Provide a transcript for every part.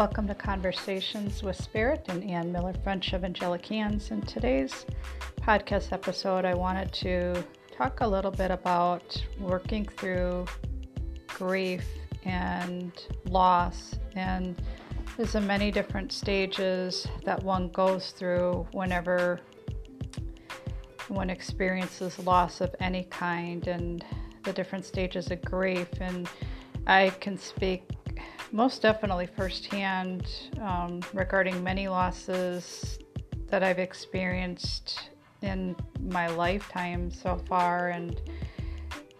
Welcome to Conversations with Spirit and Ann Miller French of Angelik Hands. In today's podcast episode, I wanted to talk a little bit about working through grief and loss. And there's a many different stages that one goes through whenever one experiences loss of any kind and the different stages of grief. And I can speak most definitely firsthand um, regarding many losses that I've experienced in my lifetime so far. And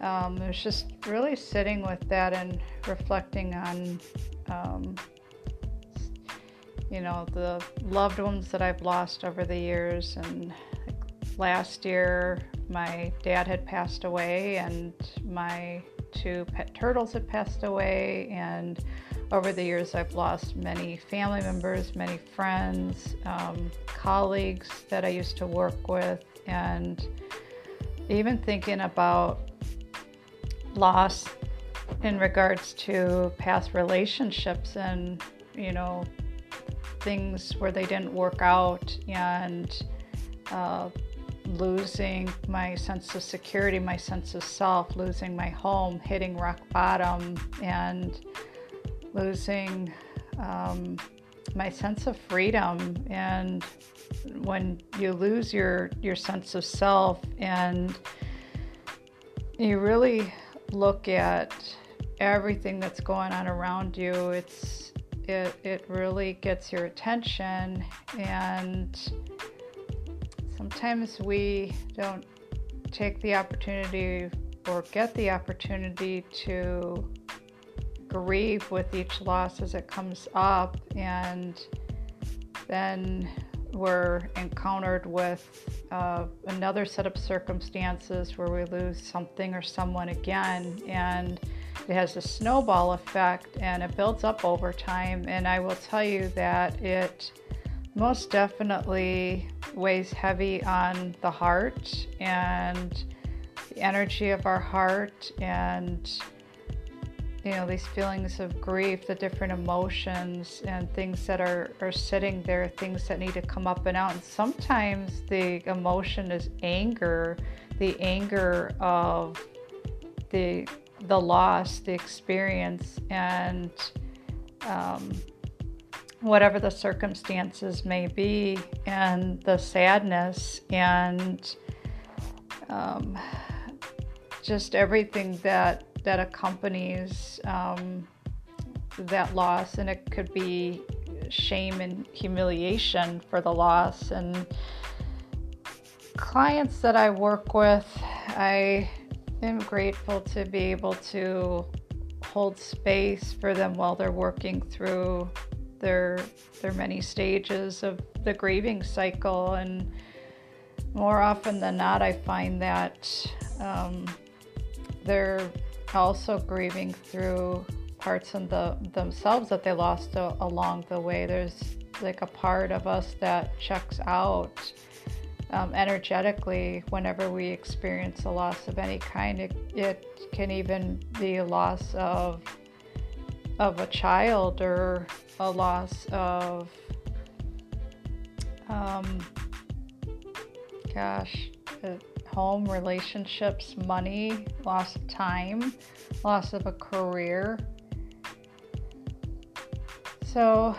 um, it was just really sitting with that and reflecting on, um, you know, the loved ones that I've lost over the years. And last year, my dad had passed away, and my two pet turtles had passed away. And over the years, I've lost many family members, many friends, um, colleagues that I used to work with, and even thinking about loss in regards to past relationships and, you know, things where they didn't work out and uh, losing my sense of security, my sense of self, losing my home, hitting rock bottom, and losing um, my sense of freedom. And when you lose your your sense of self, and you really look at everything that's going on around you, it's it it really gets your attention and sometimes we don't take the opportunity or get the opportunity to grieve with each loss as it comes up, and then we're encountered with uh, another set of circumstances where we lose something or someone again, and it has a snowball effect and it builds up over time. And I will tell you that it most definitely weighs heavy on the heart and the energy of our heart and you know these feelings of grief the different emotions and things that are are sitting there things that need to come up and out. And sometimes the emotion is anger the anger of the the loss the experience and um, whatever the circumstances may be and the sadness and um, just everything that that accompanies um, that loss, and it could be shame and humiliation for the loss. And clients that I work with, I am grateful to be able to hold space for them while they're working through their their many stages of the grieving cycle and more often than not i find that um, they're also grieving through parts of the themselves that they lost a, along the way. There's like a part of us that checks out um, energetically whenever we experience a loss of any kind. It, it can even be a loss of of a child or a loss of um, gosh. It, home, relationships, money, loss of time, loss of a career. So,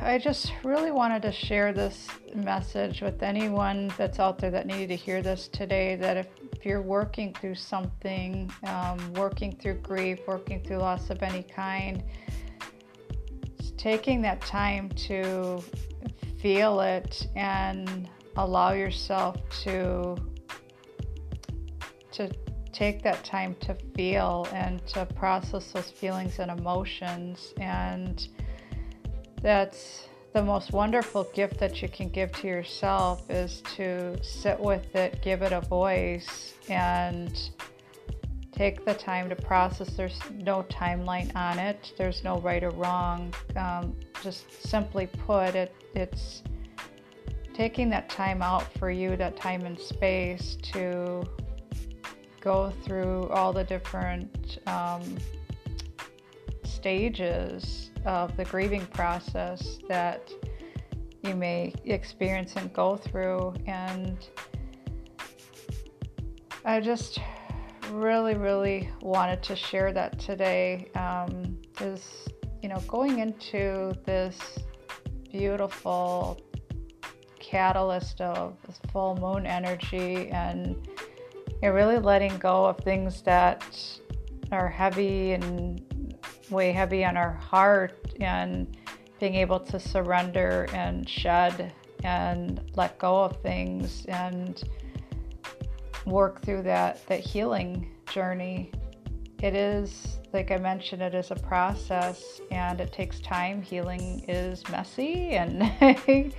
I just really wanted to share this message with anyone that's out there that needed to hear this today. That if, if you're working through something, um, working through grief, working through loss of any kind, taking that time to feel it and allow yourself to to take that time to feel and to process those feelings and emotions. And that's the most wonderful gift that you can give to yourself is to sit with it, give it a voice, and take the time to process. There's no timeline on it, there's no right or wrong. Um, just simply put, it, it's taking that time out for you, that time and space to go through all the different um, stages of the grieving process that you may experience and go through. And I just really, really wanted to share that today. Um, is you know, going into this beautiful catalyst of full moon energy and you know, really letting go of things that are heavy and weigh heavy on our heart and being able to surrender and shed and let go of things and work through that that healing journey. It is like i mentioned it is a process and it takes time. Healing is messy and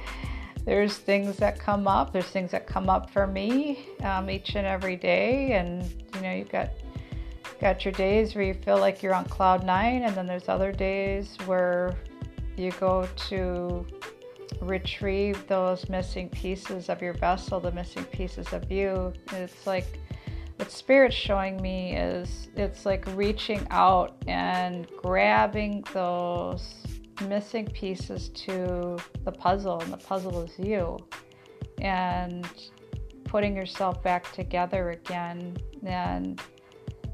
there's things that come up. There's things that come up for me um, each and every day. And you know you've got got your days where you feel like you're on cloud nine. And then there's other days where you go to retrieve those missing pieces of your vessel, the missing pieces of you. It's like what Spirit's showing me is it's like reaching out and grabbing those missing pieces to the puzzle, and the puzzle is you. And putting yourself back together again. And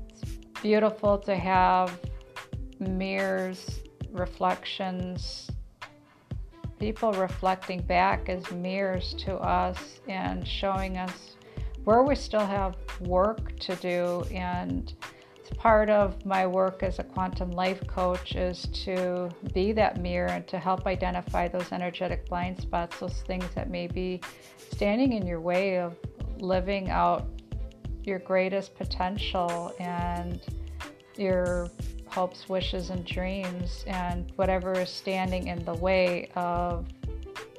it's beautiful to have mirrors reflections, people reflecting back as mirrors to us and showing us where we still have work to do. And part of my work as a quantum life coach is to be that mirror and to help identify those energetic blind spots, those things that may be standing in your way of living out your greatest potential and your hopes, wishes, and dreams, and whatever is standing in the way of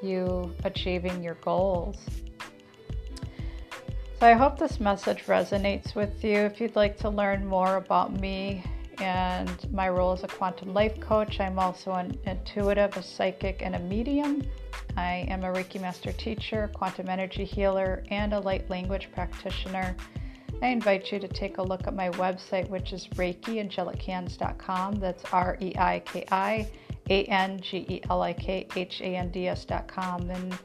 you achieving your goals. So, I hope this message resonates with you. If you'd like to learn more about me and my role as a quantum life coach, I'm also an intuitive, a psychic, and a medium. I am a Reiki master teacher, quantum energy healer, and a light language practitioner. I invite you to take a look at my website, which is ReikiAngelikHands.com. That's R E I K I A N G E L I K H A N D S.com. And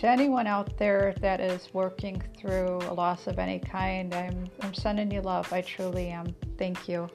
to anyone out there that is working through a loss of any kind, I'm, I'm sending you love. I truly am. Thank you.